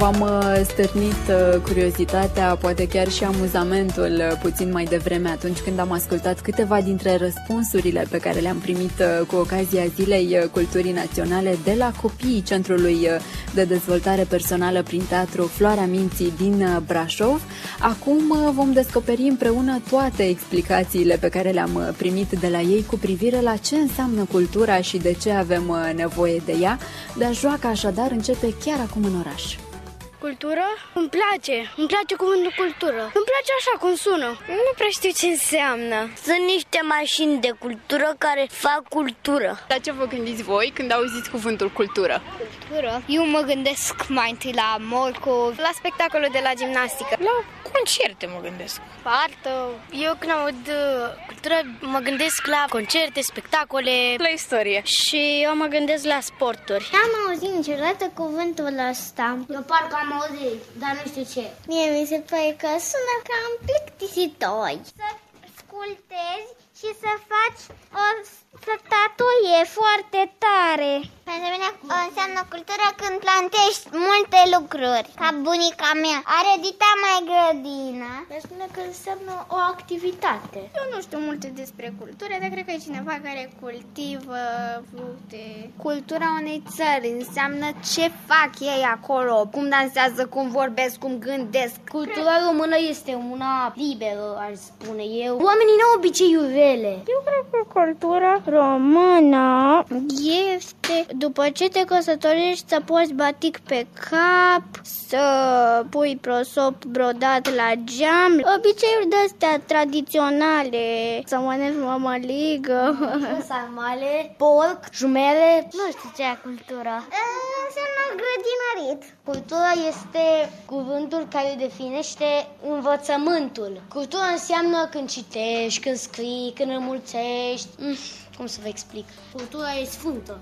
V-am uh, stârnit uh, curiozitatea, poate chiar și amuzamentul uh, puțin mai devreme atunci când am ascultat câteva dintre răspunsurile pe care le-am primit cu ocazia Zilei Culturii Naționale de la copiii Centrului de Dezvoltare Personală prin Teatru Floarea Minții din Brașov. Acum vom descoperi împreună toate explicațiile pe care le-am primit de la ei cu privire la ce înseamnă cultura și de ce avem nevoie de ea. Dar joaca așadar începe chiar acum în oraș. Cultură? Îmi place. Îmi place cuvântul cultură. Îmi place așa cum sună. Nu prea știu ce înseamnă. Sunt niște mașini de cultură care fac cultură. La ce vă gândiți voi când auziți cuvântul cultură? Cultură? Eu mă gândesc mai întâi la morcov, la spectacolul de la gimnastică. La concerte mă gândesc. Partă. Eu când aud uh, cultură mă gândesc la concerte, spectacole. La istorie. Și eu mă gândesc la sporturi. N-am auzit niciodată cuvântul ăsta. Eu parcă am auzit, dar nu știu ce. Mie mi se pare că sună cam plictisitor. Să ascultezi și să faci o când plantești multe lucruri. Ca bunica mea are dita mai grădină. Mi spune că înseamnă o activitate. Eu nu știu multe despre cultură, dar cred că e cineva care cultivă fructe. Cultura unei țări înseamnă ce fac ei acolo, cum dansează, cum vorbesc, cum gândesc. Cultura română este una liberă, aș spune eu. Oamenii nu au obiceiuri rele. Eu cred că cultura română este după ce te căsătorești să poți batic pe cap, să pui prosop brodat la geam, obiceiuri de-astea tradiționale, să mănânci mămăligă. Sarmale, porc, jumele, nu știu ce e cultura. Înseamnă grădinărit. Cultura este cuvântul care definește învățământul. Cultura înseamnă când citești, când scrii, când înmulțești. Mm, cum să vă explic? Cultura e sfântă.